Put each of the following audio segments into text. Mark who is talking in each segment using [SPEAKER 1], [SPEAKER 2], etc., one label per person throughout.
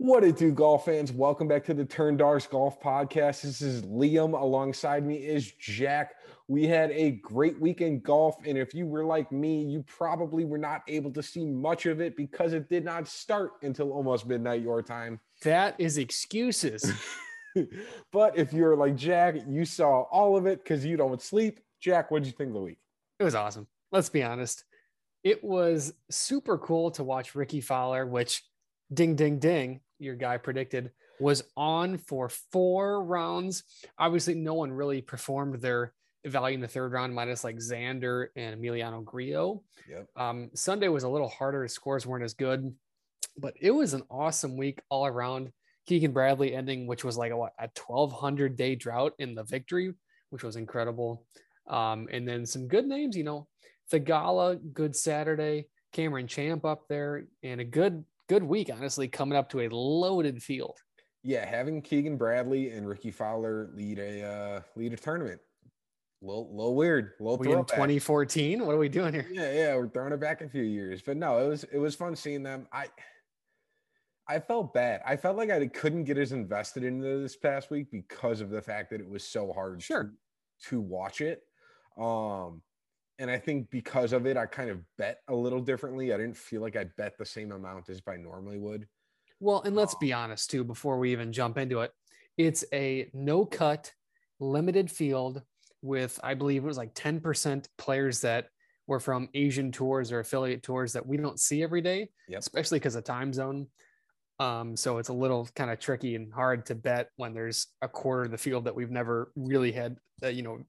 [SPEAKER 1] What it do, golf fans? Welcome back to the Turn Darks Golf Podcast. This is Liam. Alongside me is Jack. We had a great weekend golf, and if you were like me, you probably were not able to see much of it because it did not start until almost midnight your time.
[SPEAKER 2] That is excuses.
[SPEAKER 1] but if you're like Jack, you saw all of it because you don't sleep. Jack, what did you think of the week?
[SPEAKER 2] It was awesome. Let's be honest. It was super cool to watch Rickie Fowler, which ding, ding, ding, your guy predicted, was on for four rounds. Obviously, no one really performed their value in the third round, minus like Xander and Emiliano Grillo.
[SPEAKER 1] Yep.
[SPEAKER 2] Um, Sunday was a little harder. His scores weren't as good, but it was an awesome week all around. Keegan Bradley ending, which was like a, what, a 1200 day drought in the victory, which was incredible. Um, and then some good names, you know, Theegala, good Saturday, Cameron Champ up there, and a good good week, honestly, coming up to a loaded field.
[SPEAKER 1] Yeah, having Keegan Bradley and Rickie Fowler lead a uh, lead a tournament. Little, little weird. Little
[SPEAKER 2] we in 2014. What are we doing here?
[SPEAKER 1] Yeah, yeah, we're throwing it back a few years, but no, it was it was fun seeing them. I I felt bad. I felt like I couldn't get as invested into this past week because of the fact that it was so hard
[SPEAKER 2] sure.
[SPEAKER 1] to, to watch it. Um, and I think because of it, I kind of bet a little differently. I didn't feel like I bet the same amount as I normally would.
[SPEAKER 2] Well, and let's be honest too, before we even jump into it, it's a no cut, limited field with, I believe it was like 10% players that were from Asian tours or affiliate tours that we don't see every day,
[SPEAKER 1] yep.
[SPEAKER 2] especially because of time zone. Um, so it's a little kind of tricky and hard to bet when there's a quarter of the field that we've never really had, uh, you know,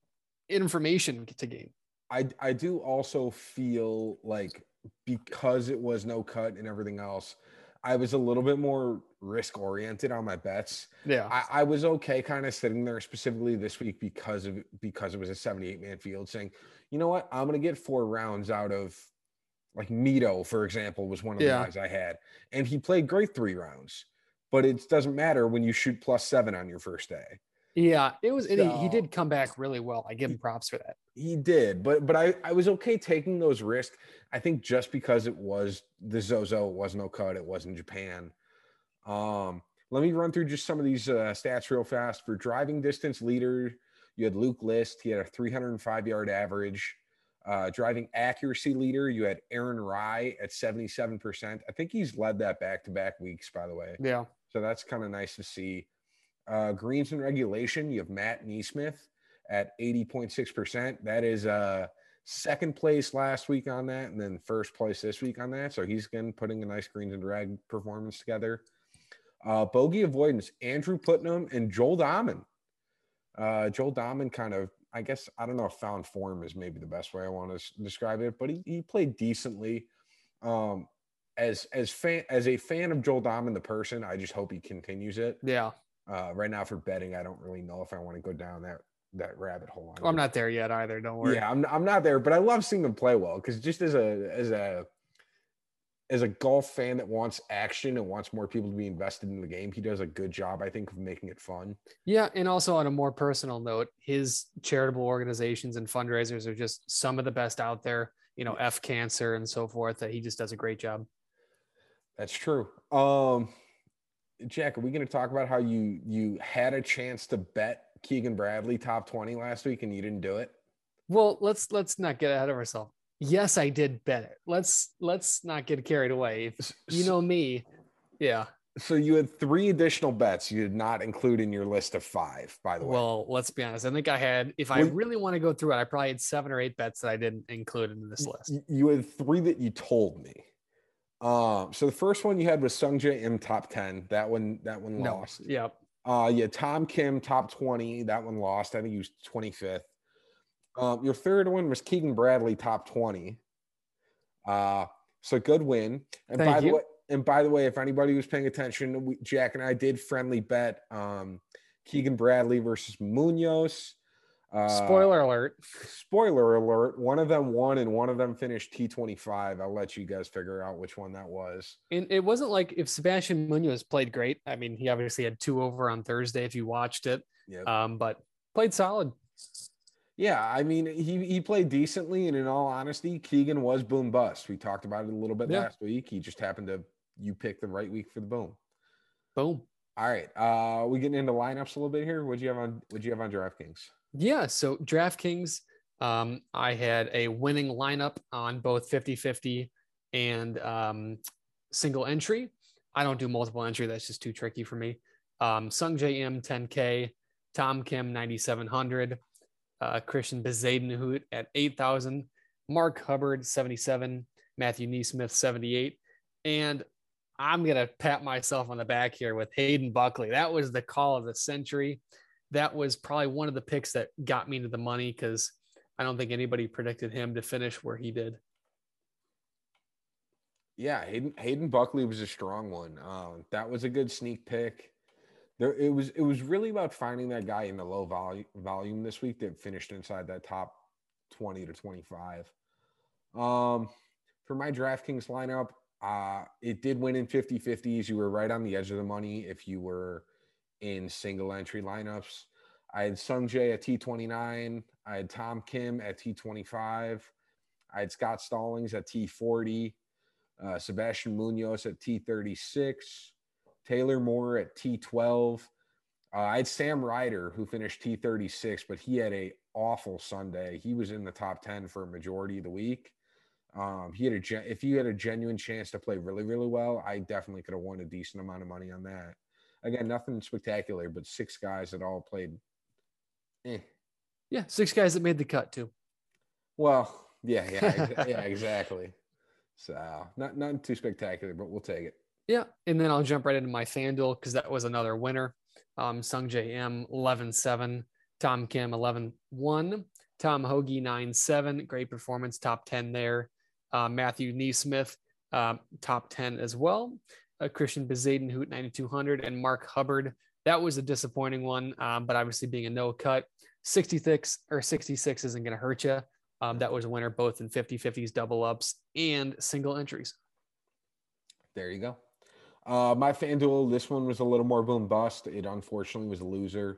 [SPEAKER 2] information to gain.
[SPEAKER 1] I I do also feel like because it was no cut and everything else, I was a little bit more risk oriented on my bets.
[SPEAKER 2] Yeah.
[SPEAKER 1] I, I was okay kind of sitting there specifically this week because of because it was a 78 man field saying, you know what, I'm gonna get four rounds out of like Mito, for example, was one of the guys I had. And he played great three rounds. But it doesn't matter when you shoot plus seven on your first day.
[SPEAKER 2] Yeah, it was. and he, he did come back really well. I give him props for that.
[SPEAKER 1] He did, but but I I was okay taking those risks. I think just because it was the Zozo, it was no cut, it was in Japan. Um, let me run through just some of these uh, stats real fast. For driving distance leader, you had Luke List. He had a 305 yard average. Uh, driving accuracy leader, you had Aaron Rai at 77%. I think he's led that back to back weeks, by the way.
[SPEAKER 2] Yeah.
[SPEAKER 1] So that's kind of nice to see. Uh, greens and regulation, you have Matt NeSmith at 80.6%. That is uh, second place last week on that, and then first place this week on that. So he's again putting a nice greens and reg performance together. Uh, bogey avoidance, Andrew Putnam and Joel Dahmen. Uh, Joel Dahmen kind of, I guess, I don't know if found form is maybe the best way I want to describe it, but he, he played decently. Um, as as fan as a fan of Joel Dahmen, the person, I just hope he continues it.
[SPEAKER 2] Yeah.
[SPEAKER 1] Uh, right now for betting, I don't really know if I want to go down that that rabbit hole.
[SPEAKER 2] I'm not there yet either. Don't worry.
[SPEAKER 1] Yeah, I'm I'm not there, but I love seeing them play well because just as a as a as a golf fan that wants action and wants more people to be invested in the game, he does a good job, I think, of making it fun.
[SPEAKER 2] Yeah, and also on a more personal note, his charitable organizations and fundraisers are just some of the best out there. You know, F Cancer and so forth. That he just does a great job.
[SPEAKER 1] That's true. Um, Jack, are we going to talk about how you you had a chance to bet Keegan Bradley top twenty last week and you didn't do it?
[SPEAKER 2] Well, let's let's not get ahead of ourselves. Yes, I did bet it. Let's let's not get carried away. If you know me, yeah.
[SPEAKER 1] So you had three additional bets you did not include in your list of five, by the way.
[SPEAKER 2] Well, let's be honest. I think I had, if I
[SPEAKER 1] Well-
[SPEAKER 2] really want to go through it, I probably had seven or eight bets that I didn't include in this list.
[SPEAKER 1] You had three that you told me. Um, so the first one you had was Sungjae Im top 10. That one, that one
[SPEAKER 2] No.
[SPEAKER 1] lost.
[SPEAKER 2] Yep.
[SPEAKER 1] Uh yeah, Tom Kim top 20. That one lost. I think he was 25th. Um, your third one was Keegan Bradley top 20. Uh so good win. And
[SPEAKER 2] Thank
[SPEAKER 1] by the
[SPEAKER 2] you.
[SPEAKER 1] way, and by the way, if anybody was paying attention, we, Jack and I did friendly bet um Keegan Bradley versus Munoz. Uh,
[SPEAKER 2] Spoiler alert.
[SPEAKER 1] spoiler alert one of them won and one of them finished t25 i'll let you guys figure out which one that was
[SPEAKER 2] And it wasn't like if Sebastian Munoz played great. I mean, he obviously had two over on Thursday if you watched it,
[SPEAKER 1] yeah
[SPEAKER 2] um, but played solid.
[SPEAKER 1] yeah i mean he he played decently and in all honesty keegan was boom bust we talked about it a little bit
[SPEAKER 2] Yeah.
[SPEAKER 1] last week he just happened to you picked the right week for the boom
[SPEAKER 2] Boom.
[SPEAKER 1] All right. Uh we getting into lineups a little bit here. What'd you have on what'd you have on DraftKings?
[SPEAKER 2] Yeah. So DraftKings, um, I had a winning lineup on both 50 50 and um, single entry. I don't do multiple entry. That's just too tricky for me. Um, Sungjae Im 10K, Tom Kim 9,700, uh, Christian Bezuidenhout at 8,000, Mark Hubbard 77, Matthew NeSmith 78. And I'm going to pat myself on the back here with Hayden Buckley. That was the call of the century. That was probably one of the picks that got me into the money because I don't think anybody predicted him to finish where he did.
[SPEAKER 1] Yeah, Hayden, Hayden Buckley was a strong one. Um, that was a good sneak pick. There, it was it was really about finding that guy in the low volume volume this week that finished inside that top twenty to twenty five. Um, for my DraftKings lineup, uh, it did win in 50 50s. You were right on the edge of the money if you were in single entry lineups. I had Sung Jae at T29. I had Tom Kim at T25. I had Scott Stallings at T40 uh, Sebastian Munoz at T36, Taylor Moore at T12. Uh, I had Sam Ryder who finished T36, but he had a awful Sunday. He was in the top 10 for a majority of the week. Um, he had a gen- if you had a genuine chance to play really really well, I definitely could have won a decent amount of money on that. Again, nothing spectacular, but six guys that all played.
[SPEAKER 2] Eh. Yeah, six guys that made the cut too.
[SPEAKER 1] Well, yeah, yeah, yeah, exactly. So not not too spectacular, but we'll take it.
[SPEAKER 2] Yeah, and then I'll jump right into my FanDuel because that was another winner. Um, Sungjae Im 11-7, Tom Kim 11-1, Tom Hoge 9-7, great performance, top 10 there. Uh, Matthew NeSmith, uh, top 10 as well. Uh, Christian Bezuidenhout 9200 and Mark Hubbard. That was a disappointing one, um, but obviously being a no cut, 66 or 66 isn't going to hurt you. Um, that was a winner both in 50 50s, double ups, and single entries.
[SPEAKER 1] There you go. Uh, my FanDuel, this one was a little more boom bust. It unfortunately was a loser.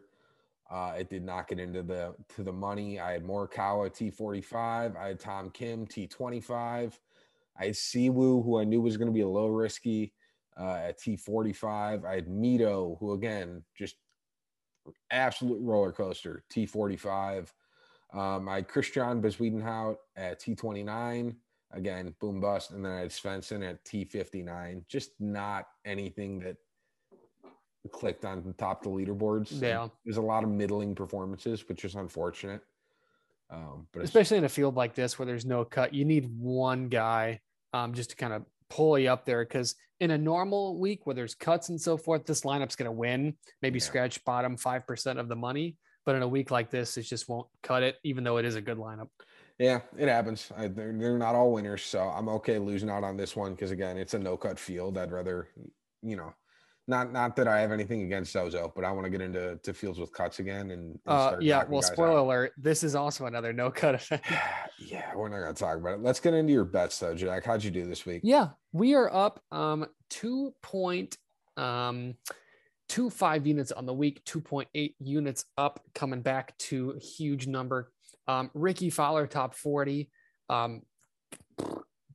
[SPEAKER 1] Uh, it did not get into the to the money. I had Morikawa T45. I had Tom Kim T25. I had Siwoo, who I knew was going to be a low risky uh, at T45. I had Mito, who again just absolute roller coaster T45. Um, I had Christian Bezuidenhout at T29. Again, boom bust. And then I had Svensson at T59. Just not anything that clicked on the top of the leaderboards.
[SPEAKER 2] Yeah.
[SPEAKER 1] There's a lot of middling performances, which is unfortunate. Um, but
[SPEAKER 2] especially in a field like this where there's no cut, you need one guy um, just to kind of pull you up there. Because in a normal week where there's cuts and so forth, this lineup's going to win, maybe yeah. scratch bottom 5% of the money. But in a week like this, it just won't cut it, even though it is a good lineup.
[SPEAKER 1] Yeah, it happens. I, they're, they're not all winners, so I'm okay losing out on this one because again, it's a no cut field. I'd rather, you know, not not that I have anything against Zozo, but I want to get into to fields with cuts again and, and
[SPEAKER 2] uh, yeah. Well, spoiler out. alert, this is also another no cut event.
[SPEAKER 1] yeah, we're not gonna talk about it. Let's get into your bets though, Jack. How'd you do this week?
[SPEAKER 2] Yeah, we are up um two point um two five units on the week, 2.8 units up, coming back to a huge number. Um, Rickie Fowler, top 40, um,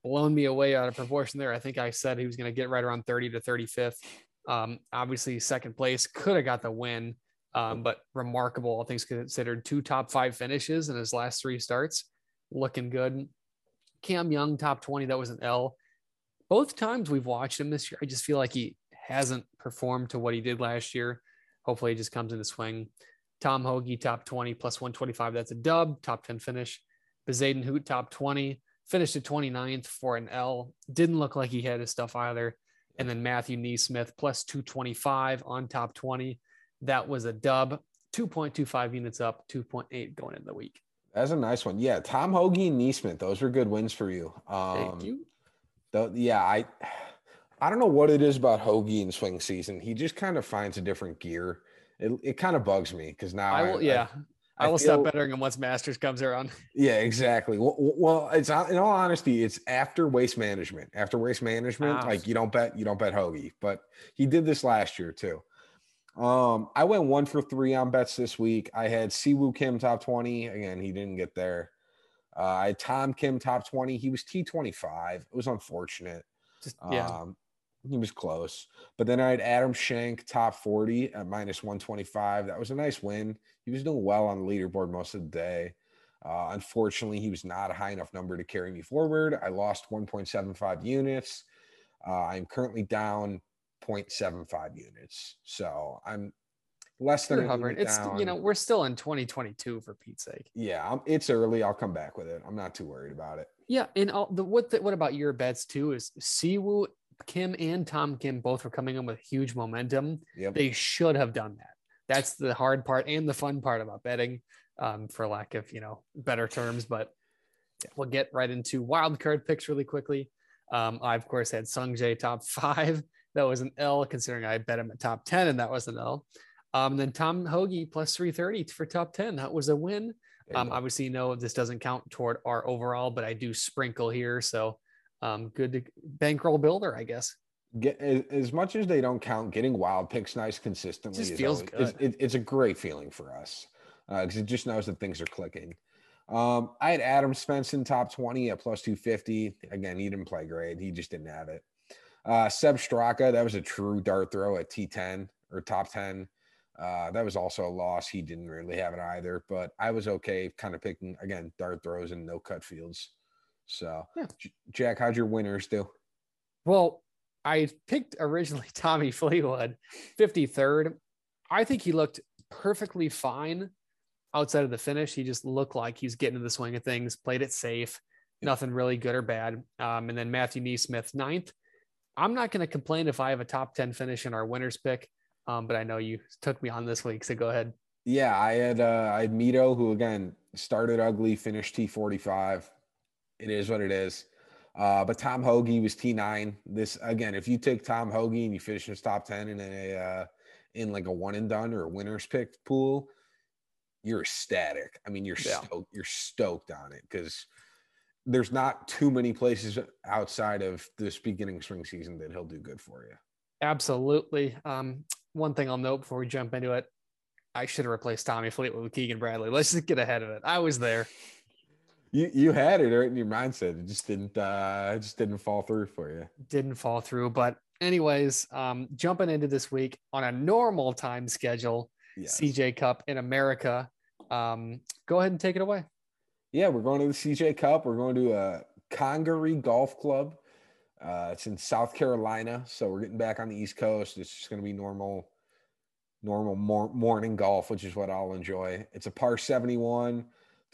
[SPEAKER 2] blown me away out of proportion there. I think I said he was going to get right around 30 to 35th. Um, obviously, second place could have got the win, um, but remarkable, all things considered. Two top five finishes in his last three starts, looking good. Cam Young, top 20, that was an L. Both times we've watched him this year, I just feel like he hasn't performed to what he did last year. Hopefully, he just comes into swing. Tom Hoge, top 20 plus 125. That's a dub, top 10 finish. Bezuidenhout, top 20, finished at 29th for an L. Didn't look like he had his stuff either. And then Matthew NeSmith plus 225 on top 20. That was a dub, 2.25 units up, 2.8 going into the week.
[SPEAKER 1] That's a nice one. Yeah, Tom Hoge and NeSmith, those were good wins for you.
[SPEAKER 2] Um, Thank you.
[SPEAKER 1] The, yeah, I I don't know what it is about Hoge in swing season. He just kind of finds a different gear. It, it kind of bugs me because now
[SPEAKER 2] I will. I, yeah, I, I will feel, stop betting him once Masters comes around.
[SPEAKER 1] Yeah, exactly. Well, well, it's in all honesty, it's after waste management. After waste management, ah. like you don't bet, you don't bet Hoge, but he did this last year too. Um, I went one for three on bets this week. I had Siwoo Kim top twenty. Again, he didn't get there. Uh, I had Tom Kim top twenty. He was T twenty five. It was unfortunate.
[SPEAKER 2] Just, yeah. Um,
[SPEAKER 1] he was close. But then I had Adam Schenk top 40 at minus 125. That was a nice win. He was doing well on the leaderboard most of the day. Uh, unfortunately, he was not a high enough number to carry me forward. I lost 1.75 units. Uh, I'm currently down 0.75 units. So I'm less than
[SPEAKER 2] hovering. It's
[SPEAKER 1] down.
[SPEAKER 2] you know we're still in 2022 for Pete's sake.
[SPEAKER 1] Yeah, I'm, it's early. I'll come back with it. I'm not too worried about it.
[SPEAKER 2] Yeah, and all the what the, what about your bets too? Is Siwoo Kim and Tom Kim both were coming in with huge momentum.
[SPEAKER 1] Yep.
[SPEAKER 2] They should have done that. That's the hard part and the fun part about betting, um, for lack of you know better terms. But we'll get right into wild card picks really quickly. Um, I of course had Sung Jae top five. That was an L considering I bet him at top ten, and that was an L. Um, then Tom Hoge plus 330 for top 10. That was a win. Um, obviously, no, this doesn't count toward our overall, but I do sprinkle here. So um, good to bankroll builder, I guess.
[SPEAKER 1] Get as, much as they don't count, getting wild picks nice consistently is
[SPEAKER 2] feels
[SPEAKER 1] always- it's- it- it's a great feeling for us because it just knows that things are clicking. Um, I had Adam Svensson top 20 at plus 250. Again, he didn't play great. He just didn't have it. Uh, Sepp Straka, that was a true dart throw at T10 or top 10. Uh, that was also a loss. He didn't really have it either, but I was okay kind of picking again dart throws and no cut fields. So,
[SPEAKER 2] Yeah.
[SPEAKER 1] J- Jack, how'd your winners do?
[SPEAKER 2] Well, I picked originally Tommy Fleetwood, 53rd. I think he looked perfectly fine outside of the finish. He just looked like he's getting into the swing of things, played it safe,
[SPEAKER 1] Yeah.
[SPEAKER 2] nothing really good or bad. Um, and then Matthew NeSmith, ninth. I'm not going to complain if I have a top 10 finish in our winners pick, um, but I know you took me on this week. So go ahead.
[SPEAKER 1] Yeah, I had uh I had Mito who again started ugly, finished T45. It is what it is. Uh, but Tom Hoge was T9. This again, if you take Tom Hoge and you finish his top 10 in a uh in like a one and done or a winner's pick pool, you're ecstatic. I mean, you're
[SPEAKER 2] Yeah.
[SPEAKER 1] stoked, you're stoked on it because there's not too many places outside of this beginning spring season that he'll do good for you.
[SPEAKER 2] Absolutely. Um, one thing I'll note before we jump into it, I should have replaced Tommy Fleetwood with Keegan Bradley. Let's just get ahead of it. I was there
[SPEAKER 1] you you had it right in your mindset. It just didn't uh it just didn't fall through for you.
[SPEAKER 2] Didn't fall through, but anyways, um jumping into this week on a normal time schedule,
[SPEAKER 1] yes.
[SPEAKER 2] CJ Cup in America. Um go ahead and take it away.
[SPEAKER 1] Yeah, we're going to the CJ Cup. We're going to a Congaree Golf Club. Uh, it's in South Carolina, so we're getting back on the East Coast. It's just going to be normal, normal mor- morning golf, which is what I'll enjoy. It's a par 71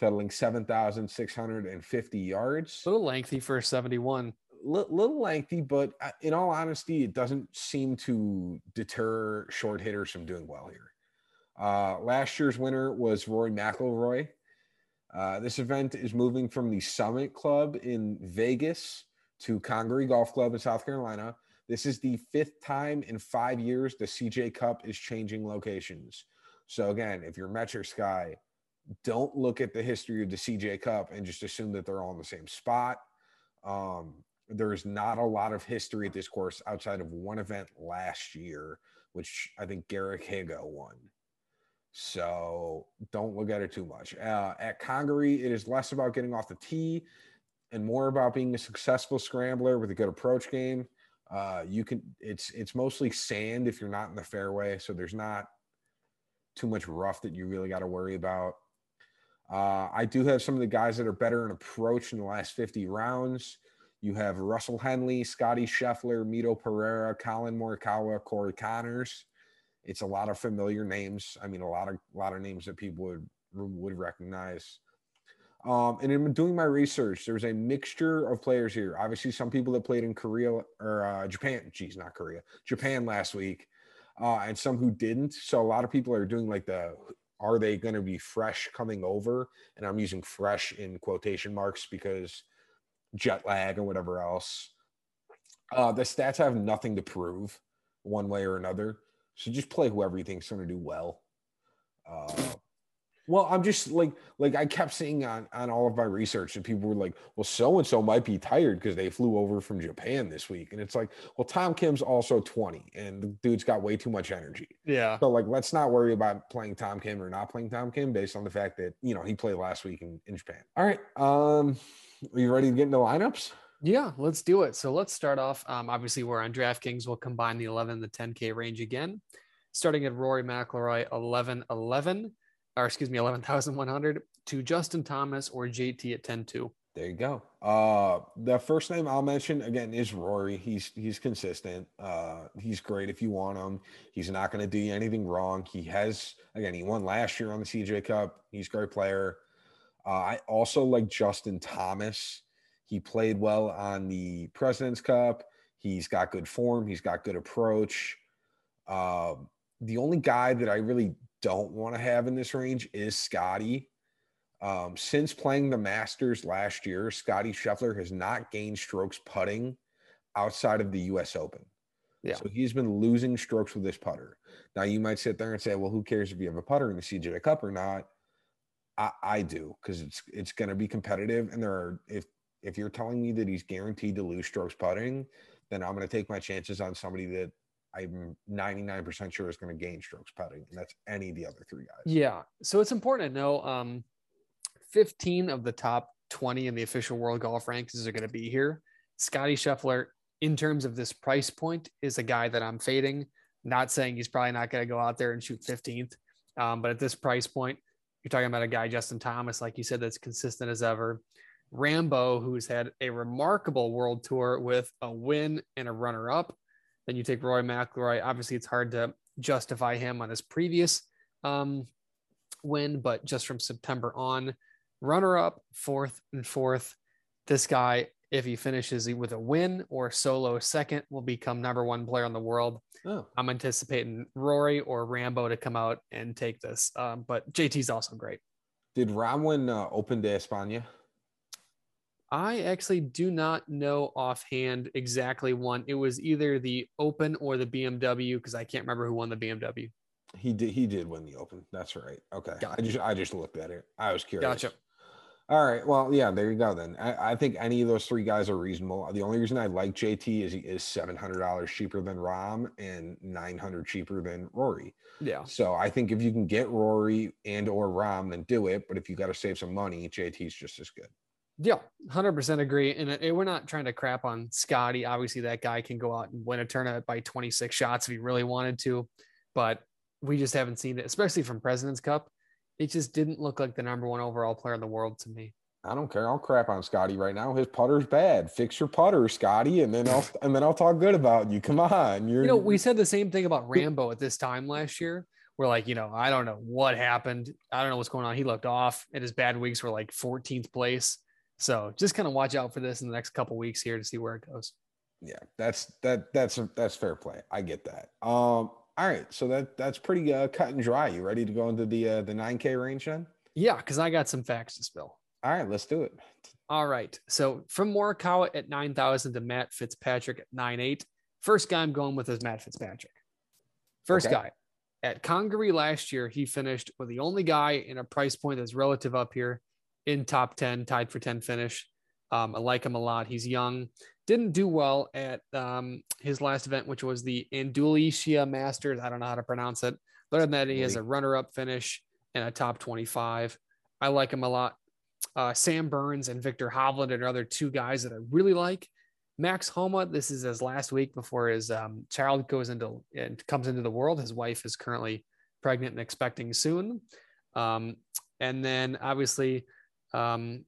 [SPEAKER 1] settling 7,650 yards.
[SPEAKER 2] A little lengthy for a 71.
[SPEAKER 1] L- little lengthy, but uh, in all honesty, it doesn't seem to deter short hitters from doing well here. Uh, last year's winner was Rory McIlroy. Uh, this event is moving from the Summit Club in Vegas to Congaree Golf Club in South Carolina. This is the fifth time in five years the CJ Cup is changing locations. So again, if you're Metro Sky, don't look at the history of the CJ Cup and just assume that they're all in the same spot. Um, there's not a lot of history at this course outside of one event last year, which I think Garrick Higgo won. So don't look at it too much. Uh, at Congaree, it is less about getting off the tee and more about being a successful scrambler with a good approach game. Uh, you can it's it's mostly sand if you're not in the fairway, so there's not too much rough that you really got to worry about. Uh, I do have some of the guys that are better in approach in the last 50 rounds. You have Russell Henley, Scotty Scheffler, Mito Pereira, Collin Morikawa, Corey Conners. It's a lot of familiar names. I mean, a lot of a lot of names that people would would recognize. Um, and in doing my research, there's a mixture of players here. Obviously, some people that played in Korea or uh, Japan. Geez, not Korea, Japan last week, uh, and some who didn't. So a lot of people are doing like the are they going to be fresh coming over? And I'm using fresh in quotation marks because jet lag and whatever else. Uh, the stats have nothing to prove one way or another. So just play whoever you think's going to do well. Uh, well, I'm just like like I kept seeing on on all of my research that people were like, well, so and so might be tired because they flew over from Japan this week, and it's like, well, Tom Kim's also 20, and the dude's got way too much energy.
[SPEAKER 2] Yeah.
[SPEAKER 1] So like, let's not worry about playing Tom Kim or not playing Tom Kim based on the fact that you know he played last week in, in Japan. All right, um, are you ready to get into lineups?
[SPEAKER 2] Yeah, let's do it. So let's start off. Um, obviously, we're on DraftKings. We'll combine the 11 and the 10K range again. Starting at Rory McIlroy, 11 11, or excuse me, 11,100 to Justin Thomas or JT at 10 2.
[SPEAKER 1] There you go. Uh, the first name I'll mention again is Rory. He's he's consistent. Uh, he's great if you want him. He's not going to do you anything wrong. He has again. He won last year on the CJ Cup. He's a great player. Uh, I also like Justin Thomas. He played well on the President's Cup. He's got good form. He's got good approach. Uh, the only guy that I really don't want to have in this range is Scotty. Um, since playing the Masters last year, Scotty Scheffler has not gained strokes putting outside of the U.S. Open. Yeah. So he's been losing strokes with this putter. Now you might sit there and say, "Well, who cares if you have a putter in the CJ Cup or not?" I, I do because it's it's going to be competitive, and there are if if you're telling me that he's guaranteed to lose strokes putting, then I'm going to take my chances on somebody that I'm 99% sure is going to gain strokes putting, and that's any of the other three guys.
[SPEAKER 2] Yeah. So it's important to know. Um, 15 of the top 20 in the official world golf rankings are going to be here. Scotty Scheffler, in terms of this price point, is a guy that I'm fading. Not saying he's probably not going to go out there and shoot 15th, um, but at this price point, you're talking about a guy, Justin Thomas, like you said, that's consistent as ever. Rambo, who's had a remarkable world tour with a win and a runner up. Then you take Rory McIlroy. Obviously, it's hard to justify him on his previous um, win, but just from September on, runner up, fourth and fourth. This guy, if he finishes with a win or solo second, will become number one player in the world. Oh. I'm anticipating Rory or Rambo to come out and take this. Um, but JT's also great.
[SPEAKER 1] Did Rahm win uh, Open de España?
[SPEAKER 2] I actually do not know offhand exactly one. It was either the Open or the BMW because I can't remember who won the BMW.
[SPEAKER 1] He did. He did win the Open. That's right. Okay. Gotcha. I just I just looked at it. I was curious.
[SPEAKER 2] Gotcha.
[SPEAKER 1] All right. Well, yeah, there you go. Then I, I, think any of those three guys are reasonable. The only reason I like JT is he is seven hundred dollars cheaper than Rahm and nine hundred cheaper than Rory.
[SPEAKER 2] Yeah.
[SPEAKER 1] So I think if you can get Rory and or Rahm, then do it. But if you got to save some money, JT's just as good.
[SPEAKER 2] Yeah, hundred percent agree. And uh, it, we're not trying to crap on Scotty. Obviously, that guy can go out and win a tournament by twenty six shots if he really wanted to, but we just haven't seen it, especially from President's Cup it just didn't look like the number one overall player in the world to me.
[SPEAKER 1] I don't care. I'll crap on Scotty right now. His putter's bad. Fix your putter, Scotty, and then I'll and then I'll talk good about you. Come on,
[SPEAKER 2] you're. You know, we said the same thing about Rambo at this time last year. We're like, you know, I don't know what happened. I don't know what's going on. He looked off, and his bad weeks were like 14th place. So just kind of watch out for this in the next couple weeks here to see where it goes.
[SPEAKER 1] Yeah, that's that that's that's fair play. I get that. Um, all right, so that that's pretty uh, cut and dry. You ready to go into the uh, the 9K range then?
[SPEAKER 2] Yeah, because I got some facts to spill.
[SPEAKER 1] All right, let's do it.
[SPEAKER 2] All right, so from Morikawa at 9,000 to Matt Fitzpatrick at nine eight. First guy I'm going with is Matt Fitzpatrick. First okay. guy at Congaree last year, he finished with the only guy in a price point that's relative up here in top 10, tied for 10 finish. Um, I like him a lot. He's young didn't do well at um, his last event, which was the Andalusia Masters. I don't know how to pronounce it. But other than that, he has a runner-up finish and a top 25. I like him a lot. Uh, Sam Burns and Viktor Hovland are other two guys that I really like. Max Homa, this is his last week before his um, child goes into and comes into the world. His wife is currently pregnant and expecting soon. Um, and then obviously um,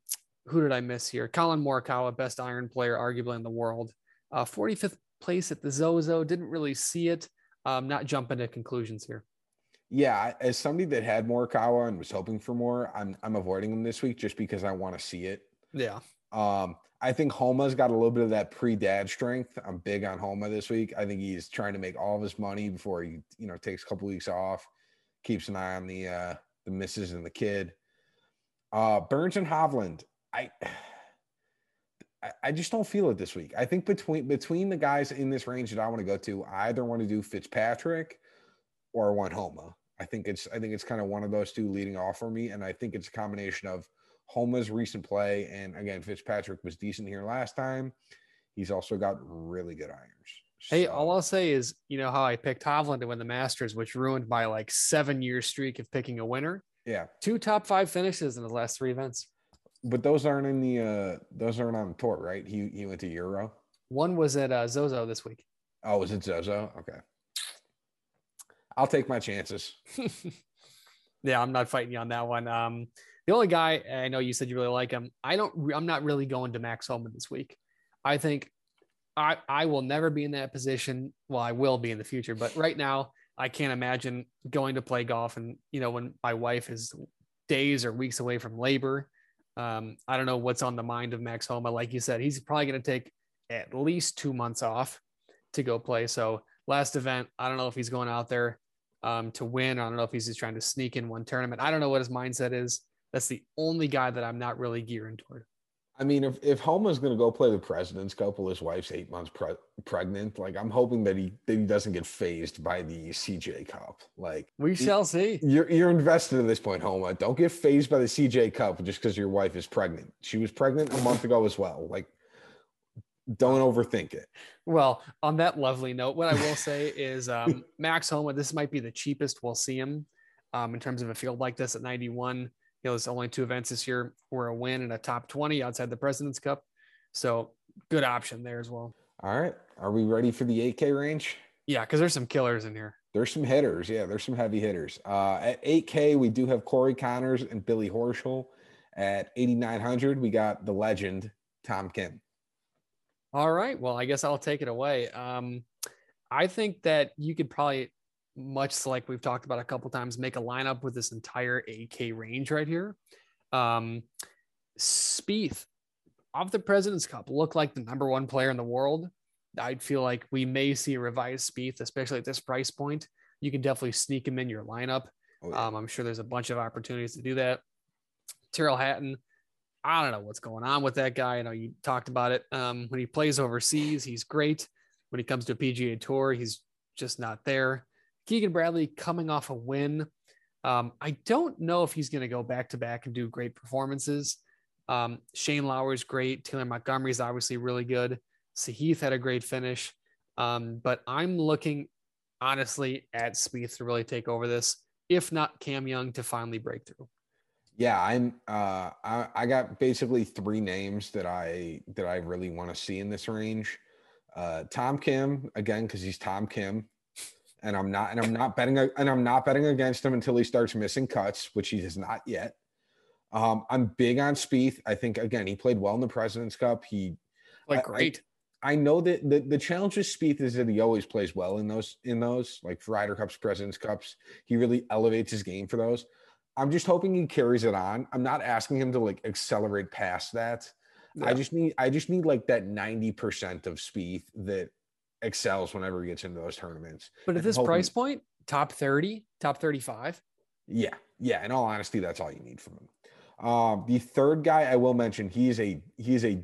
[SPEAKER 2] who did I miss here? Collin Morikawa, best iron player, arguably in the world. Uh, 45th place at the Zozo. Didn't really see it. Um, not jumping to conclusions here.
[SPEAKER 1] Yeah, as somebody that had Morikawa and was hoping for more, I'm I'm avoiding him this week just because I want to see it.
[SPEAKER 2] Yeah.
[SPEAKER 1] Um, I think Homa's got a little bit of that pre-dad strength. I'm big on Homa this week. I think he's trying to make all of his money before he, you know, takes a couple weeks off, keeps an eye on the uh the misses and the kid. Uh Burns and Hovland. I I just don't feel it this week. I think between between the guys in this range that I want to go to, I either want to do Fitzpatrick or one Homa. I think it's I think it's kind of one of those two leading off for me, and I think it's a combination of Homa's recent play and again Fitzpatrick was decent here last time. He's also got really good irons.
[SPEAKER 2] Hey, all I'll say is, you know how I picked Hovland to win the Masters, which ruined my like seven year streak of picking a winner.
[SPEAKER 1] Yeah,
[SPEAKER 2] two top five finishes in the last three events.
[SPEAKER 1] But those aren't in the uh those aren't on tour, right? He he went to Euro.
[SPEAKER 2] One was at uh, Zozo this week.
[SPEAKER 1] Oh, was it Zozo? Okay. I'll take my chances.
[SPEAKER 2] yeah, I'm not fighting you on that one. Um, the only guy I know you said you really like him. I don't. I'm not really going to Max Homa this week. I think I I will never be in that position. Well, I will be in the future, but right now I can't imagine going to play golf. And you know, when my wife is days or weeks away from labor, um, I don't know what's on the mind of Max Homa. Like you said, he's probably going to take at least two months off to go play. So last event, I don't know if he's going out there um, to win. I don't know if he's just trying to sneak in one tournament. I don't know what his mindset is. That's the only guy that I'm not really gearing toward.
[SPEAKER 1] I mean, if, if Homa's going to go play the President's Cup while his wife's eight months pre- pregnant, like I'm hoping that he that he doesn't get phased by the CJ Cup. Like
[SPEAKER 2] we shall see.
[SPEAKER 1] You're you're invested at this point, Homa. Don't get phased by the CJ Cup just because your wife is pregnant. She was pregnant a month ago as well. Like, don't overthink it.
[SPEAKER 2] Well, on that lovely note, what I will say is um, Max Homa. This might be the cheapest we'll see him um, in terms of a field like this at 91 you know, there's only two events this year were a win and a top 20 outside the President's Cup. So good option there as well.
[SPEAKER 1] All right. Are we ready for the 8K range?
[SPEAKER 2] Yeah, because there's some killers in here.
[SPEAKER 1] There's some hitters. Yeah, there's some heavy hitters. Uh, at 8K, we do have Corey Conners and Billy Horschel. At 8,900, we got the legend, Tom Kim.
[SPEAKER 2] All right. Well, I guess I'll take it away. Um, I think that you could probably much like we've talked about a couple times, make a lineup with this entire 8K range right here. Um, Spieth off the President's Cup looked like the number one player in the world. I'd feel like we may see a revised Spieth, especially at this price point. You can definitely sneak him in your lineup. Oh, yeah. um, I'm sure there's a bunch of opportunities to do that. Tyrrell Hatton, I don't know what's going on with that guy. I know you talked about it. Um, when he plays overseas, he's great. When he comes to a PGA Tour, he's just not there. Keegan Bradley coming off a win. Um, I don't know if he's going to go back to back and do great performances. Um, Shane Lowry's great. Taylor Montgomery's obviously really good. Sahith had a great finish. Um, but I'm looking honestly at Spieth to really take over this, if not Cam Young to finally break through.
[SPEAKER 1] Yeah, I'm. Uh, I, I got basically three names that I that I really want to see in this range. Uh, Tom Kim again because he's Tom Kim and I'm not and I'm not betting and I'm not betting against him until he starts missing cuts, which he has not yet. Um, I'm big on Spieth. I think again he played well in the President's Cup. He
[SPEAKER 2] like great.
[SPEAKER 1] I, I, know that the, the challenge with Spieth is that he always plays well in those in those like Ryder Cups, President's Cups. He really elevates his game for those. I'm just hoping he carries it on. I'm not asking him to like accelerate past that. Yeah. I just need I just need like that 90% of Spieth that excels whenever he gets into those tournaments.
[SPEAKER 2] But at this hoping, price point, top 30, top 35.
[SPEAKER 1] Yeah. Yeah. In all honesty, that's all you need from him. Um, the third guy I will mention, he is a he is a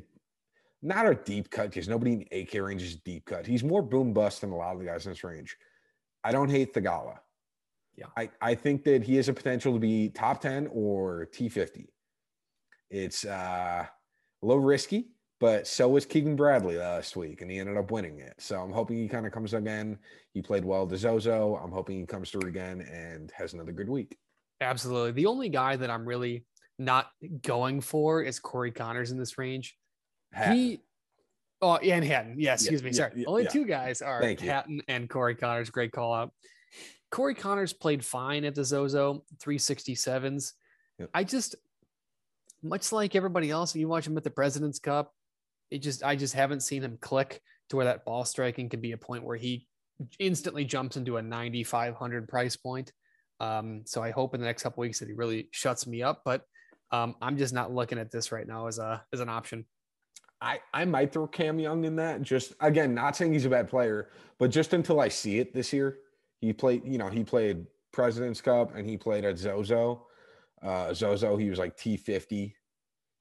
[SPEAKER 1] not a deep cut because nobody in 8K range is deep cut. He's more boom bust than a lot of the guys in this range. I don't hate Theegala. Yeah. I, I think that he has a potential to be top 10 or T50. It's uh, a little risky, but so was Keegan Bradley last week, and he ended up winning it. So I'm hoping he kind of comes again. He played well to Zozo. I'm hoping he comes through again and has another good week.
[SPEAKER 2] Absolutely. The only guy that I'm really not going for is Corey Conners in this range. Hatton. He, oh, and Hatton. Yeah, excuse yeah, me. Sorry. Yeah, only yeah. two guys are Hatton and Corey Conners. Great call out. Corey Conners played fine at the Zozo 367s. I just, much like everybody else, you watch him at the President's Cup, it just I just haven't seen him click to where that ball striking can be a point where he instantly jumps into a 9500 price point. Um, so I hope in the next couple weeks that he really shuts me up, but um, I'm just not looking at this right now as a as an option.
[SPEAKER 1] I, I might throw Cam Young in that. Just again, not saying he's a bad player, but just until I see it this year. He played, you know, he played President's Cup and he played at Zozo. Uh, Zozo, he was like T50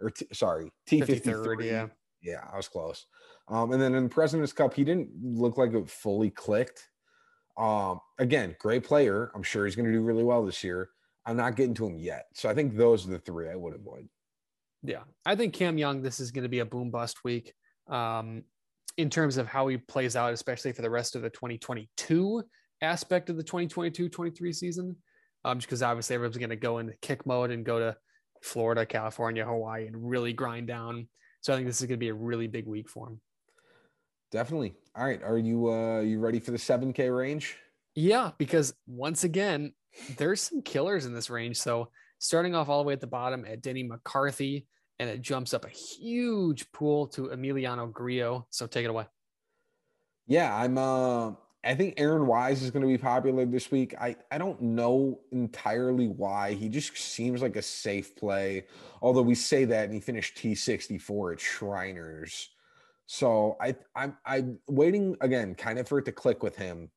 [SPEAKER 1] or t- sorry, T53.
[SPEAKER 2] Yeah.
[SPEAKER 1] Yeah, I was close. Um, and then in the President's Cup, he didn't look like it fully clicked. Um, again, great player. I'm sure he's going to do really well this year. I'm not getting to him yet. So I think those are the three I would avoid.
[SPEAKER 2] Yeah. I think Cam Young, this is going to be a boom bust week um, in terms of how he plays out, especially for the rest of the 2022 aspect of the 2022 23 season. Um, just because obviously everyone's going to go into kick mode and go to Florida, California, Hawaii, and really grind down. So I think this is going to be a really big week for him.
[SPEAKER 1] Definitely. All right. Are you uh you ready for the 7K range?
[SPEAKER 2] Yeah, because once again, there's some killers in this range. So starting off all the way at the bottom at Denny McCarthy, and it jumps up a huge pool to Emiliano Grillo. So take it away.
[SPEAKER 1] Yeah, I'm uh I think Aaron Wise is going to be popular this week. I, I don't know entirely why. He just seems like a safe play. Although we say that and he finished T64 at Shriners. So I I'm I'm waiting again, kind of for it to click with him.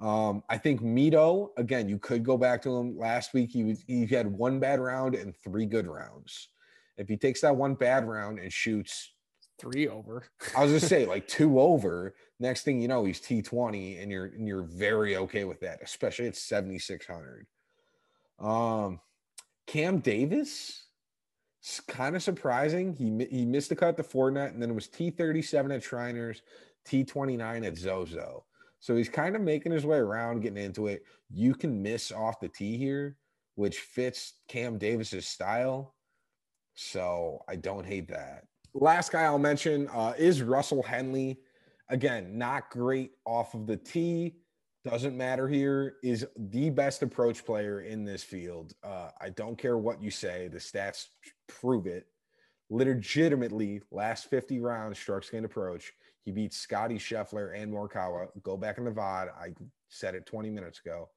[SPEAKER 1] Um, I think Mito, again, you could go back to him last week. He was he had one bad round and three good rounds. If he takes that one bad round and shoots
[SPEAKER 2] three over.
[SPEAKER 1] I was just say like two over. Next thing you know, he's T twenty, and you're and you're very okay with that, especially at seventy six hundred. Um, Cam Davis, it's kind of surprising. He he missed the cut to Fortinet, and then it was T thirty seven at Shriners, T twenty nine at Zozo. So he's kind of making his way around, getting into it. You can miss off the tee here, which fits Cam Davis's style. So I don't hate that last guy I'll mention uh, is Russell Henley. Again, not great off of the tee. Doesn't matter here. Is the best approach player in this field. Uh, I don't care what you say. The stats prove it. Legitimately, last 50 rounds, strokes gained approach. He beats Scotty Scheffler and Morikawa. Go back in the VOD. I said it 20 minutes ago.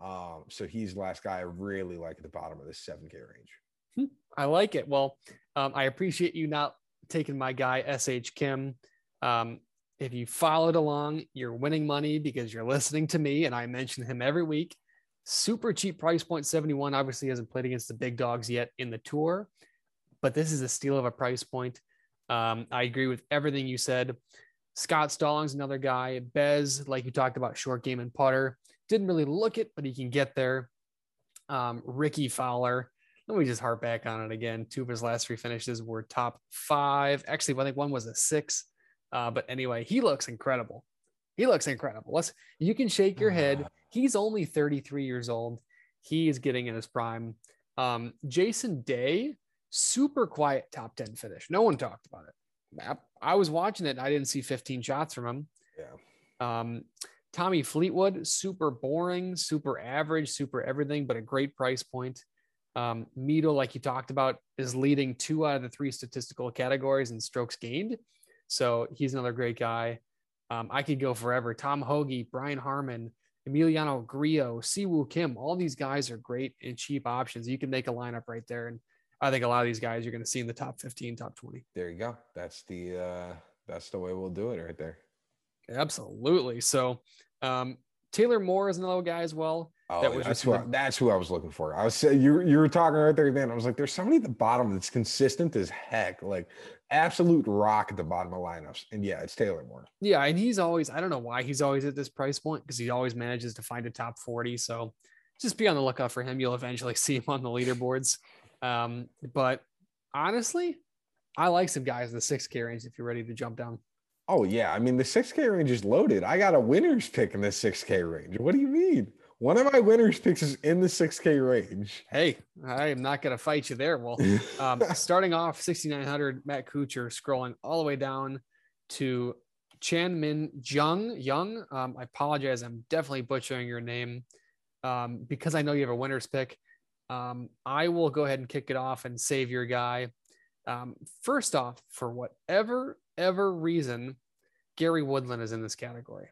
[SPEAKER 1] Um, so he's the last guy I really like at the bottom of this 7K range.
[SPEAKER 2] Hmm. I like it. Well, um, I appreciate you not taking my guy SH Kim. Um, if you followed along, you're winning money because you're listening to me, and I mention him every week. Super cheap price point 71. Obviously, hasn't played against the big dogs yet in the tour, but this is a steal of a price point. Um, I agree with everything you said. Scott Stallings, another guy. Bez, like you talked about, short game and putter. Didn't really look it, but he can get there. Um, Rickie Fowler, let me just harp back on it again. Two of his last three finishes were top five. Actually, I think one was a six. Uh, but anyway, he looks incredible. He looks incredible. Let's you can shake your head. He's only 33 years old. He is getting in his prime. Um, Jason Day, super quiet top 10 finish. No one talked about it. I was watching it. I didn't see 15 shots from him.
[SPEAKER 1] Yeah.
[SPEAKER 2] Um, Tommy Fleetwood, super boring, super average, super everything, but a great price point. Um, Mito, like you talked about, is leading two out of the three statistical categories in strokes gained. So he's another great guy. Um, I could go forever. Tom Hoge, Brian Harman, Emiliano Grillo, Siwoo Kim, all these guys are great and cheap options. You can make a lineup right there. And I think a lot of these guys you're going to see in the top 15, top 20.
[SPEAKER 1] There you go. That's the uh that's the way we'll do it right there.
[SPEAKER 2] Absolutely. So um Taylor Moore is another guy as well.
[SPEAKER 1] Oh, that was that's who I, that's who I was looking for. I was saying you you were talking right there then. I was like, there's somebody at the bottom that's consistent as heck, like absolute rock at the bottom of lineups. And yeah, it's Taylor Moore.
[SPEAKER 2] Yeah, and he's always I don't know why he's always at this price point because he always manages to find a top 40. So just be on the lookout for him. You'll eventually see him on the leaderboards. Um, but honestly, I like some guys in the 6K range if you're ready to jump down.
[SPEAKER 1] Oh yeah, I mean the 6K range is loaded. I got a winner's pick in the 6K range. What do you mean? One of my winners picks is in the 6K range.
[SPEAKER 2] Hey, I am not going to fight you there. Well, um, starting off 6,900, Matt Kuchar scrolling all the way down to Chan Min Jung. Young, um, I apologize. I'm definitely butchering your name um, because I know you have a winner's pick. Um, I will go ahead and kick it off and save your guy. Um, first off, for whatever ever reason, Gary Woodland is in this category.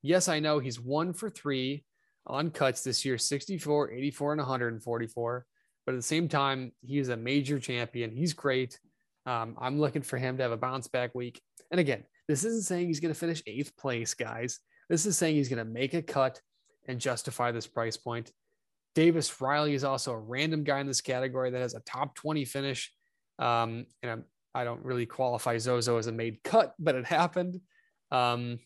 [SPEAKER 2] Yes, I know he's one for three on cuts this year 64, 84, and 144. But at the same time, he's a major champion. He's great. Um, I'm looking for him to have a bounce back week. And again, this isn't saying he's going to finish eighth place, guys. This is saying he's going to make a cut and justify this price point. Davis Riley is also a random guy in this category that has a top 20 finish. Um, and I do not really qualify Zozo as a made cut, but it happened. Um,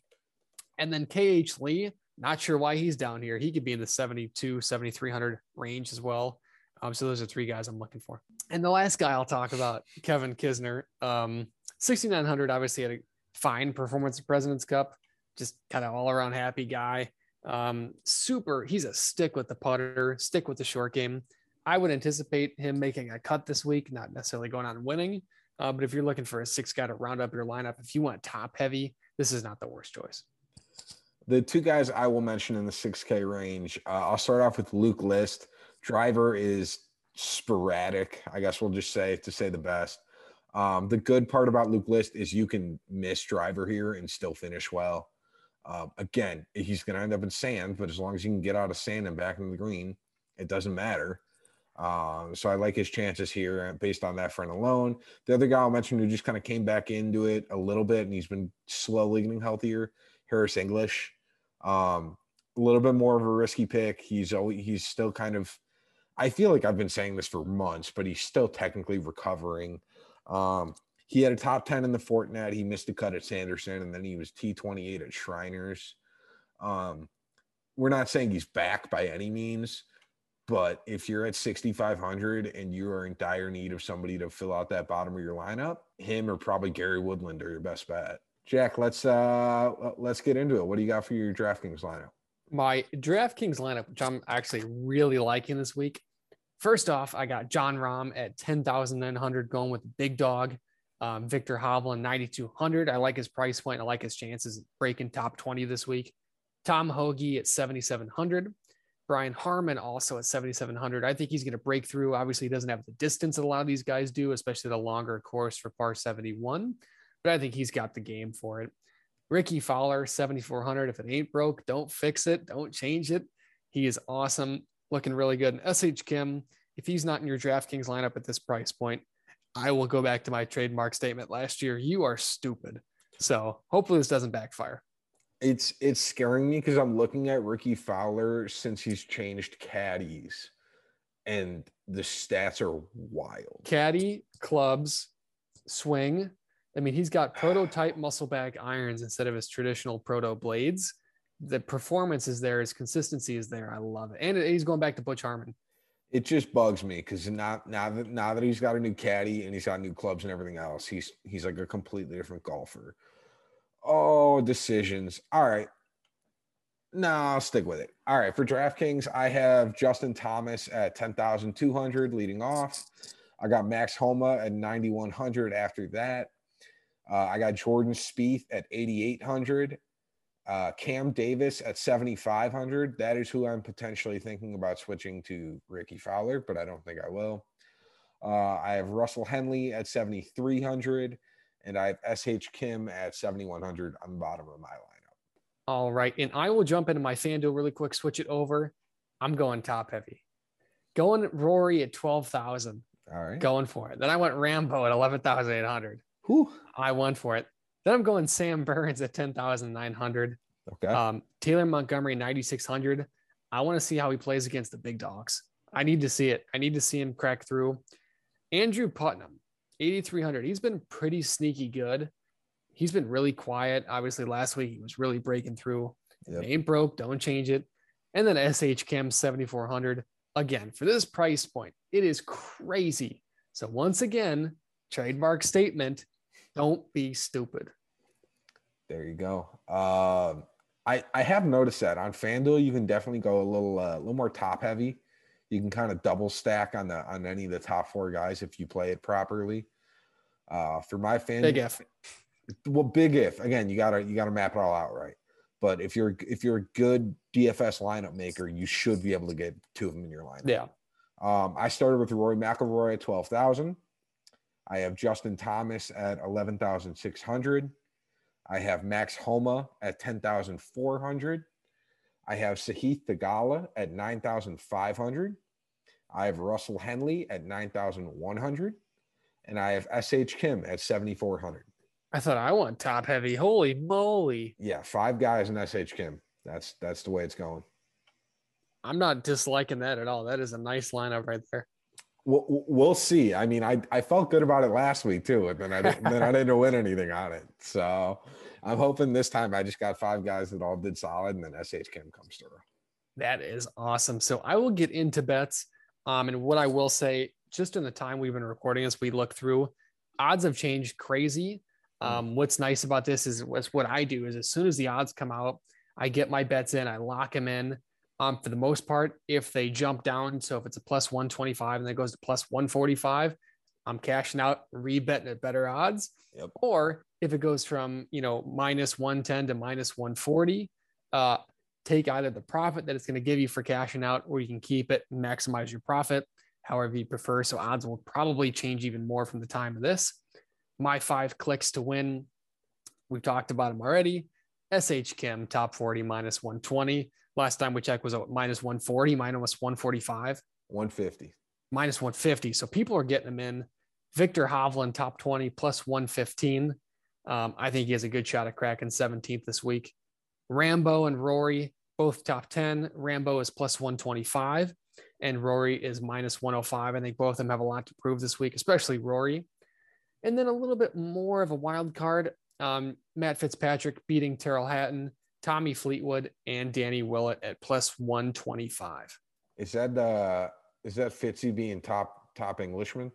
[SPEAKER 2] and then KH Lee, not sure why he's down here. He could be in the 72, 7,300 range as well. Um, so those are three guys I'm looking for. And the last guy I'll talk about, Kevin Kisner, um, 6,900, obviously had a fine performance at President's Cup, just kind of all around happy guy. Um, super, he's a stick with the putter, stick with the short game. I would anticipate him making a cut this week, not necessarily going on winning. Uh, but if you're looking for a six guy to round up your lineup, if you want top heavy, this is not the worst choice.
[SPEAKER 1] The two guys I will mention in the 6K range, uh, I'll start off with Luke List. Driver is sporadic, I guess we'll just say to say the best. Um, the good part about Luke List is you can miss driver here and still finish well. Um, again, he's going to end up in sand, but as long as you can get out of sand and back in the green, it doesn't matter. Um, so I like his chances here uh, based on that front alone. The other guy I'll mention who just kind of came back into it a little bit and he's been slowly getting healthier, Harris English. Um, a little bit more of a risky pick. He's always he's still kind of I feel like I've been saying this for months, but he's still technically recovering. Um, he had a top 10 in the Fortinet. He missed a cut at Sanderson, and then he was T28 at Shriners. Um, we're not saying he's back by any means, but if you're at 6,500 and you are in dire need of somebody to fill out that bottom of your lineup, him or probably Gary Woodland are your best bet. Jack, let's uh let's get into it. What do you got for your DraftKings lineup?
[SPEAKER 2] My DraftKings lineup, which I'm actually really liking this week. First off, I got Jon Rahm at 10,900 going with the big dog. Um, Viktor Hovland 9,200. I like his price point. I like his chances breaking top 20 this week. Tom Hoge at 7,700. Brian Harman also at 7,700. I think he's going to break through. Obviously, he doesn't have the distance that a lot of these guys do, especially the longer course for par 71, but I think he's got the game for it. Rickie Fowler, 7,400. If it ain't broke, don't fix it. Don't change it. He is awesome, looking really good. And SH Kim, if he's not in your DraftKings lineup at this price point, I will go back to my trademark statement last year. You are stupid. So hopefully this doesn't backfire.
[SPEAKER 1] It's it's scaring me because I'm looking at Rickie Fowler since he's changed caddies, and the stats are wild.
[SPEAKER 2] Caddy, clubs, swing. I mean, he's got prototype muscleback irons instead of his traditional proto blades. The performance is there, his consistency is there. I love it, and he's going back to Butch Harmon.
[SPEAKER 1] It just bugs me because now now that now that he's got a new caddy and he's got new clubs and everything else, he's he's like a completely different golfer. Oh, decisions. All right. No, I'll stick with it. All right. For DraftKings, I have Justin Thomas at 10,200 leading off. I got Max Homa at 9,100 after that. Uh, I got Jordan Spieth at 8,800. Uh, Cam Davis at 7,500. That is who I'm potentially thinking about switching to Rickie Fowler, but I don't think I will. Uh, I have Russell Henley at 7,300 and I have SH Kim at 7,100 on the bottom of my lineup.
[SPEAKER 2] All right. And I will jump into my FanDuel really quick, switch it over. I'm going top heavy. Going Rory at 12,000.
[SPEAKER 1] All right.
[SPEAKER 2] Going for it. Then I went Rambo at 11,800.
[SPEAKER 1] Whew.
[SPEAKER 2] I went for it. Then I'm going Sam Burns at 10,900.
[SPEAKER 1] Okay.
[SPEAKER 2] Um, Taylor Montgomery, 9,600. I want to see how he plays against the big dogs. I need to see it. I need to see him crack through. Andrew Putnam, 8,300. He's been pretty sneaky good. He's been really quiet. Obviously, last week he was really breaking through. Yep. ain't broke, don't change it. And then SH Kim 7,400. Again, for this price point, it is crazy. So, once again, trademark statement don't be stupid.
[SPEAKER 1] There you go. Um, I, I have noticed that on FanDuel, you can definitely go a little uh, a little more top heavy you can kind of double stack on the on any of the top four guys if you play it properly. Uh, for my fan,
[SPEAKER 2] big if.
[SPEAKER 1] Well, big if again, you gotta you gotta map it all out right. But if you're if you're a good DFS lineup maker, you should be able to get two of them in your lineup.
[SPEAKER 2] Yeah.
[SPEAKER 1] Um, I started with Rory McIlroy at twelve thousand. I have Justin Thomas at eleven thousand six hundred. I have Max Homa at ten thousand four hundred. I have Sahith Theegala at 9,500. I have Russell Henley at 9,100. And I have SH Kim at 7,400.
[SPEAKER 2] I thought I want top heavy. Holy moly.
[SPEAKER 1] Yeah, five guys in SH Kim. That's that's the way it's going.
[SPEAKER 2] I'm not disliking that at all. That is a nice lineup right there.
[SPEAKER 1] We'll, we'll see. I mean, I, I felt good about it last week too, and then I didn't, then I didn't win anything on it. So I'm hoping this time I just got five guys that all did solid, and then SH Kim comes through.
[SPEAKER 2] That is awesome. So I will get into bets. Um, and what I will say, just in the time we've been recording as we look through, odds have changed crazy. Hmm. Um, what's nice about this is what's what I do is as soon as the odds come out, I get my bets in, I lock them in. Um, for the most part, if they jump down, so if it's a plus 125 and then goes to plus 145, I'm cashing out, rebetting at better odds.
[SPEAKER 1] Yep.
[SPEAKER 2] Or if it goes from you know minus 110 to minus 140, uh, take either the profit that it's going to give you for cashing out, or you can keep it, maximize your profit, however you prefer. So odds will probably change even more from the time of this. My five clicks to win. We've talked about them already. SH Kim top 40 minus 120. Last time we checked was a minus 140, minus 145,
[SPEAKER 1] 150.
[SPEAKER 2] minus 150. So people are getting them in. Viktor Hovland top 20 plus 115. Um, I think he has a good shot at cracking 17th this week. Rambo and Rory both top 10. Rambo is plus 125 and Rory is minus 105. I think both of them have a lot to prove this week, especially Rory. And then a little bit more of a wild card. Um, Matt Fitzpatrick beating Tyrrell Hatton, Tommy Fleetwood, and Danny Willett at plus 125.
[SPEAKER 1] Is that uh is that Fitzy being top top Englishman?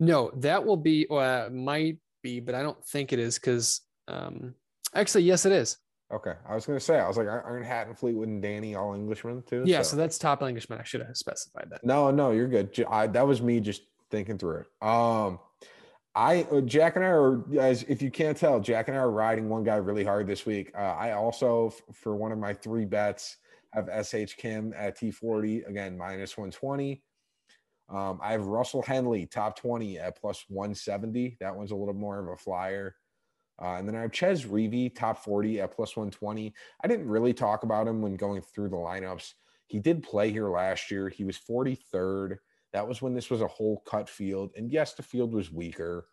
[SPEAKER 2] No, that will be uh, might be, but I don't think it is because um, actually, yes, it is.
[SPEAKER 1] Okay, I was gonna say I was like, aren't Hatton, Fleetwood, and Danny all Englishmen too?
[SPEAKER 2] Yeah, so, that's top Englishman. I should have specified that.
[SPEAKER 1] No, no, you're good. I, that was me just thinking through it. Um, I uh, Jack and I are, as if you can't tell, Jack and I are riding one guy really hard this week. Uh, I also, f- for one of my three bets, have SH Kim at T40 again minus 120. Um, I have Russell Henley top 20 at plus 170. That one's a little more of a flyer. Uh, and then I have Chez Reavie top 40 at plus 120. I didn't really talk about him when going through the lineups. He did play here last year. He was 43rd. That was when this was a whole cut field. And yes, the field was weaker,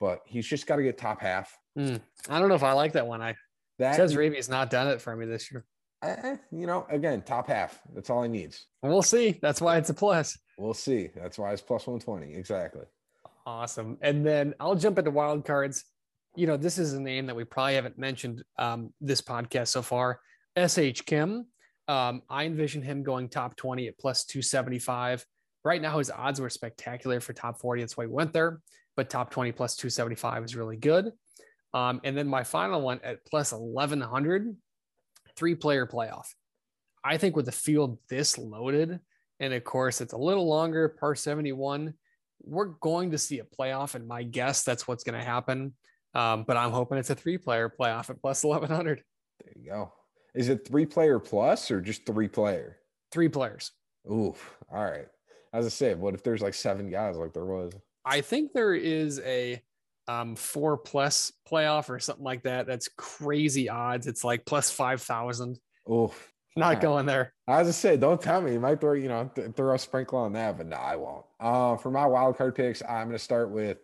[SPEAKER 1] but he's just got to get top half.
[SPEAKER 2] Mm, I don't know if I like that one. I
[SPEAKER 1] That
[SPEAKER 2] says Reavie's not done it for me this year.
[SPEAKER 1] eh, you know, again, top half. That's all he needs.
[SPEAKER 2] We'll see. That's why it's a plus.
[SPEAKER 1] We'll see. That's why it's plus 120. Exactly.
[SPEAKER 2] Awesome. And then I'll jump into wild cards. You know, this is a name that we probably haven't mentioned um, this podcast so far. SH Kim. Um, I envision him going top 20 at plus 275. Right now, his odds were spectacular for top 40. That's why we went there. But top 20 plus 275 is really good. Um, and then my final one at plus 1100, three player playoff. I think with the field this loaded, and of course it's a little longer, par 71, we're going to see a playoff. And my guess that's what's going to happen. Um, but I'm hoping it's a three player playoff at plus 1100.
[SPEAKER 1] There you go. Is it three player plus or just three player?
[SPEAKER 2] Three players.
[SPEAKER 1] Oof. All right. As I said, what if there's like seven guys like there was?
[SPEAKER 2] I think there is a um, four plus playoff or something like that. That's crazy odds. It's like plus 5,000.
[SPEAKER 1] Oh,
[SPEAKER 2] Not
[SPEAKER 1] Yeah.
[SPEAKER 2] going there.
[SPEAKER 1] As I say, don't tell me. You might throw, you know, th- throw a sprinkle on that, but no, I won't. Uh, for my wild card picks, I'm going to start with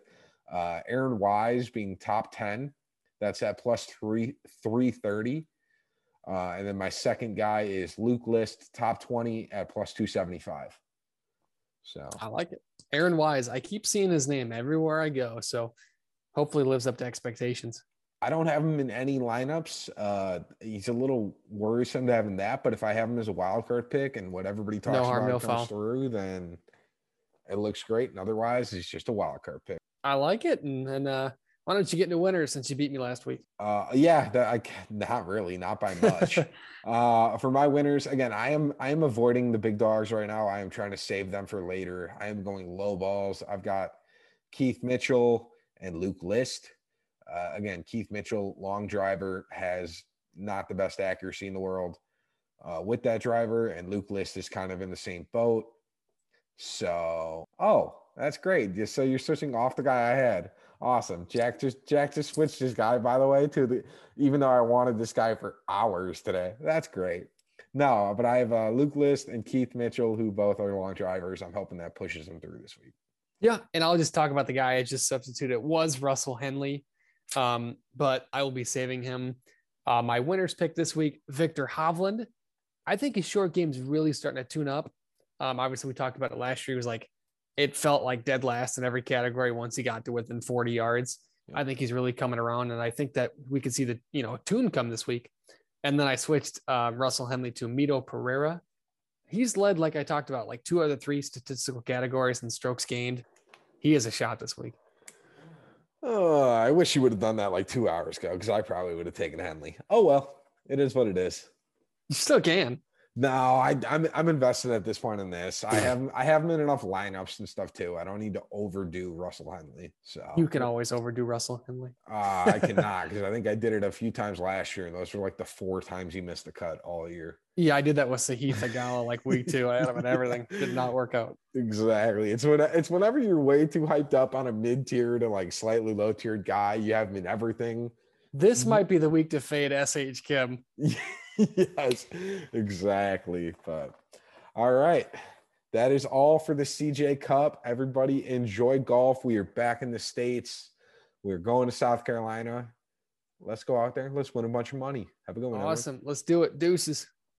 [SPEAKER 1] uh, Aaron Wise being top 10. That's at plus three, 330. Uh, and then my second guy is Luke List, top 20 at plus 275. So
[SPEAKER 2] I like it. Aaron Wise. I keep seeing his name everywhere I go. So hopefully lives up to expectations.
[SPEAKER 1] I don't have him in any lineups. Uh, he's a little worrisome to having that, but if I have him as a wild card pick and what everybody talks
[SPEAKER 2] No harm,
[SPEAKER 1] about
[SPEAKER 2] no
[SPEAKER 1] comes
[SPEAKER 2] foul.
[SPEAKER 1] through, then it looks great. And otherwise, he's just a wild card pick.
[SPEAKER 2] I like it. And, and uh, why don't you get into winners since you beat me last week?
[SPEAKER 1] Uh, yeah, that I not really, not by much. uh, for my winners, again, I am I am avoiding the big dogs right now. I am trying to save them for later. I am going low balls. I've got Keith Mitchell and Luke List. Uh, again, Keith Mitchell, long driver, has not the best accuracy in the world uh, with that driver, and Luke List is kind of in the same boat. So, oh, that's great. Just so you're switching off the guy I had. Awesome. Jack just Jack just switched his guy, by the way, to the even though I wanted this guy for hours today. That's great. No, but I have uh, Luke List and Keith Mitchell, who both are long drivers. I'm hoping that pushes them through this week.
[SPEAKER 2] Yeah, and I'll just talk about the guy I just substituted. It was Russell Henley, um, but I will be saving him. Uh, my winners pick this week: Viktor Hovland. I think his short game's really starting to tune up. Um, obviously, we talked about it last year. He was like, it felt like dead last in every category once he got to within 40 yards.
[SPEAKER 1] Yeah.
[SPEAKER 2] I think he's really coming around, and I think that we could see the you know tune come this week. And then I switched uh, Russell Henley to Mito Pereira. He's led, like I talked about, like two other three statistical categories and strokes gained. He is a shot this week.
[SPEAKER 1] Oh, I wish you would have done that like two hours ago because I probably would have taken Henley. Oh well, it is what it is.
[SPEAKER 2] You still can.
[SPEAKER 1] No, I, I'm I'm invested at this point in this. I have I have him in enough lineups and stuff too. I don't need to overdo Russell Henley. So
[SPEAKER 2] You can always overdo Russell Henley.
[SPEAKER 1] uh, I cannot because I think I did it a few times last year, and those were like the four times he missed the cut all year.
[SPEAKER 2] Yeah, I did that with Sahith Theegala like week two. I had him in everything. Did not work out.
[SPEAKER 1] Exactly. It's when it's whenever you're way too hyped up on a mid tier to like slightly low tiered guy, you have him in everything.
[SPEAKER 2] This
[SPEAKER 1] Mhm.
[SPEAKER 2] might be the week to fade SH Kim.
[SPEAKER 1] yes, exactly. But all right. That is all for the CJ Cup. Everybody enjoy golf. We are back in the States. We're going to South Carolina. Let's go out there. Let's win a bunch of money. Have a good one. everyone.
[SPEAKER 2] Awesome. Let's do it. Deuces.